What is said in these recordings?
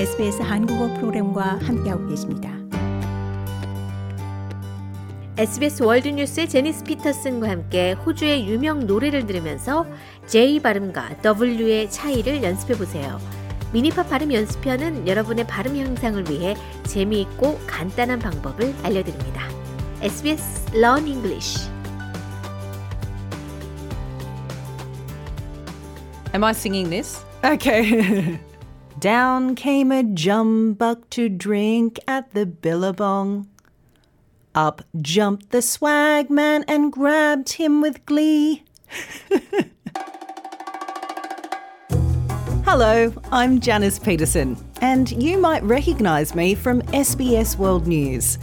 SBS 한국어 프로그램과 함께하고 계십니다. SBS 월드뉴스의 제니스 피터슨과 함께 호주의 유명 노래를 들으면서 J 발음과 W의 차이를 연습해 보세요. 미니팝 발음 연습편은 여러분의 발음 향상을 위해 재미있고 간단한 방법을 알려드립니다. SBS Learn English Am I singing this? Okay. Down came a jumbuck to drink at the billabong. Up jumped the swagman and grabbed him with glee. Hello, I'm Janice Petersen, and you might recognise me from SBS World News.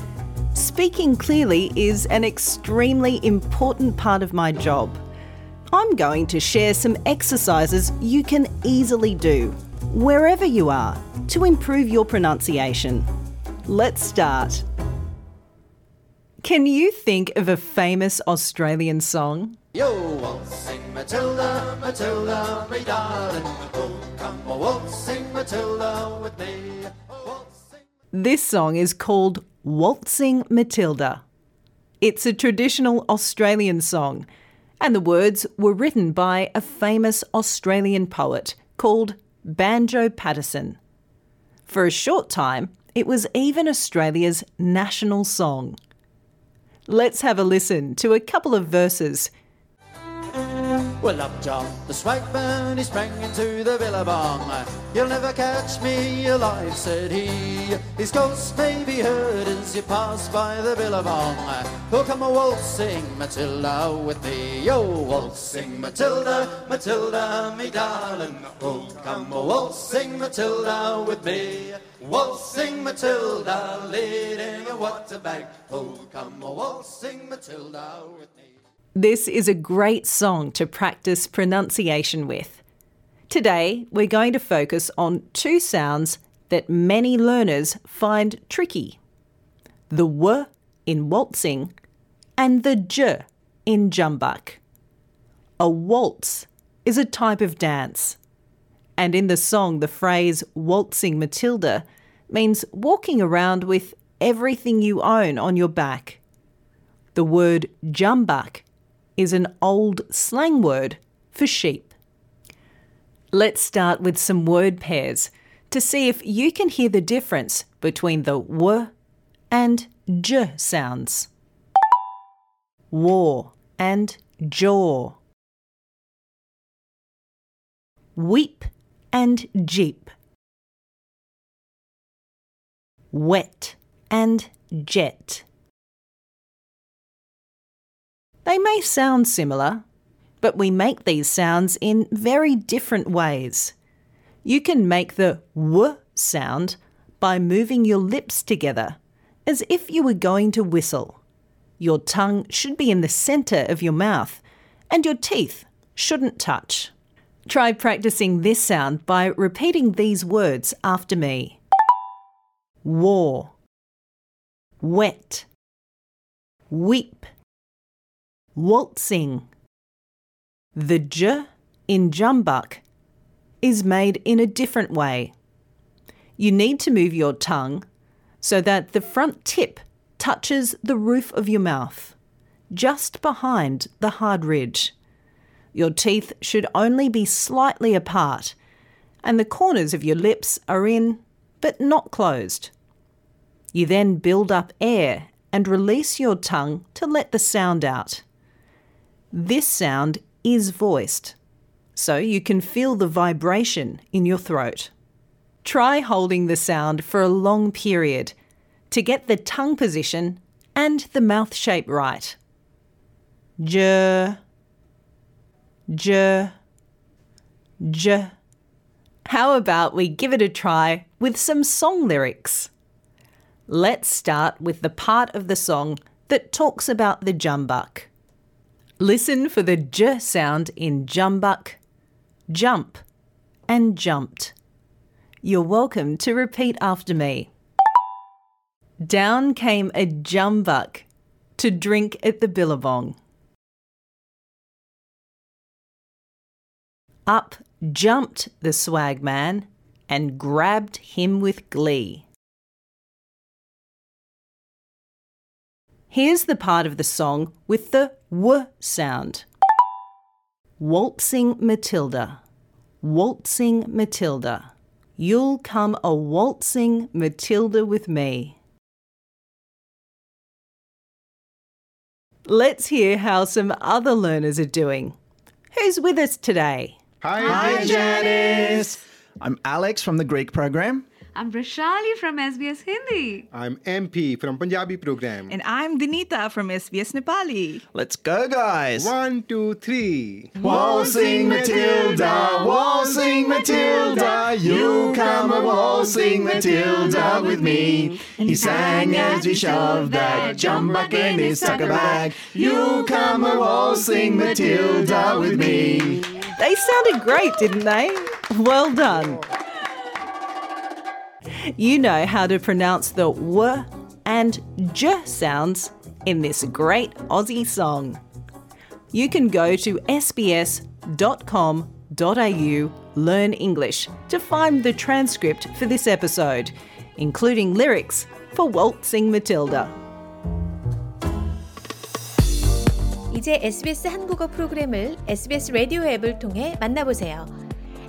Speaking clearly is an extremely important part of my job. I'm going to share some exercises you can easily do, wherever you are, to improve your pronunciation. Let's start. Can you think of a famous Australian song? Yo, waltzing Matilda, Matilda, darling. Oh, come a waltzing Matilda with me. Waltzing. This song is called Waltzing Matilda. It's a traditional Australian song, and the words were written by a famous Australian poet called Banjo Paterson. For a short time, it was even Australia's national song. Let's have a listen to a couple of verses. Well, up jumped the swagman, he sprang into the billabong. You'll never catch me alive, said he. His ghost may be heard as you pass by the billabong. Oh, come a waltzing Matilda with me. Oh, waltzing Matilda, Matilda, me darling. Oh, come a waltzing Matilda with me. Waltzing Matilda, leading a water bag. Oh, come a waltzing Matilda with me. This is a great song to practice pronunciation with. Today, we're going to focus on two sounds that many learners find tricky the W in waltzing and the J in jumbuck. A waltz is a type of dance. And in the song, the phrase waltzing Matilda means walking around with everything you own on your back. The word jumbuck is an old slang word for sheep. Let's start with some word pairs to see if you can hear the difference between the W and J sounds. War and jaw. Weep and jeep. Wet and jet. They may sound similar, but we make these sounds in very different ways. You can make the w sound by moving your lips together, as if you were going to whistle. Your tongue should be in the centre of your mouth, and your teeth shouldn't touch. Try practicing this sound by repeating these words after me war, wet, weep, waltzing. The j in jumbuck is made in a different way. You need to move your tongue so that the front tip touches the roof of your mouth, just behind the hard ridge. Your teeth should only be slightly apart, and the corners of your lips are in but not closed. You then build up air and release your tongue to let the sound out. This sound is voiced, so you can feel the vibration in your throat. Try holding the sound for a long period to get the tongue position and the mouth shape right. J, j, j. How about we give it a try with some song lyrics? Let's start with the part of the song that talks about the jumbuck. Listen for the j sound in jumbuck, jump, and jumped. You're welcome to repeat after me. Down came a jumbuck to drink at the billabong. Up jumped the swagman and grabbed him with glee. Here's the part of the song with the W sound. Waltzing Matilda. Waltzing Matilda. You'll come a waltzing Matilda with me. Let's hear how some other learners are doing. Who's with us today? Hi, Hi, Janice. I'm Alex from the Greek program. I'm Rashali from SBS Hindi. I'm MP from Punjabi program. And I'm Dinita from SBS Nepali. Let's go, guys. One, two, three. Waltzing Matilda, waltzing Matilda, you come a waltzing Matilda with me. He sang as we shoved that jumbuck in his tucker bag. You come a waltzing Matilda with me. They sounded great, didn't they? Well done You know how to pronounce the W and J sounds in this great Aussie song. You can go to sbs.com.au learn English to find the transcript for this episode, including lyrics for Waltzing Matilda. 이제 SBS 한국어 프로그램을 SBS 라디오 앱을 통해 만나보세요.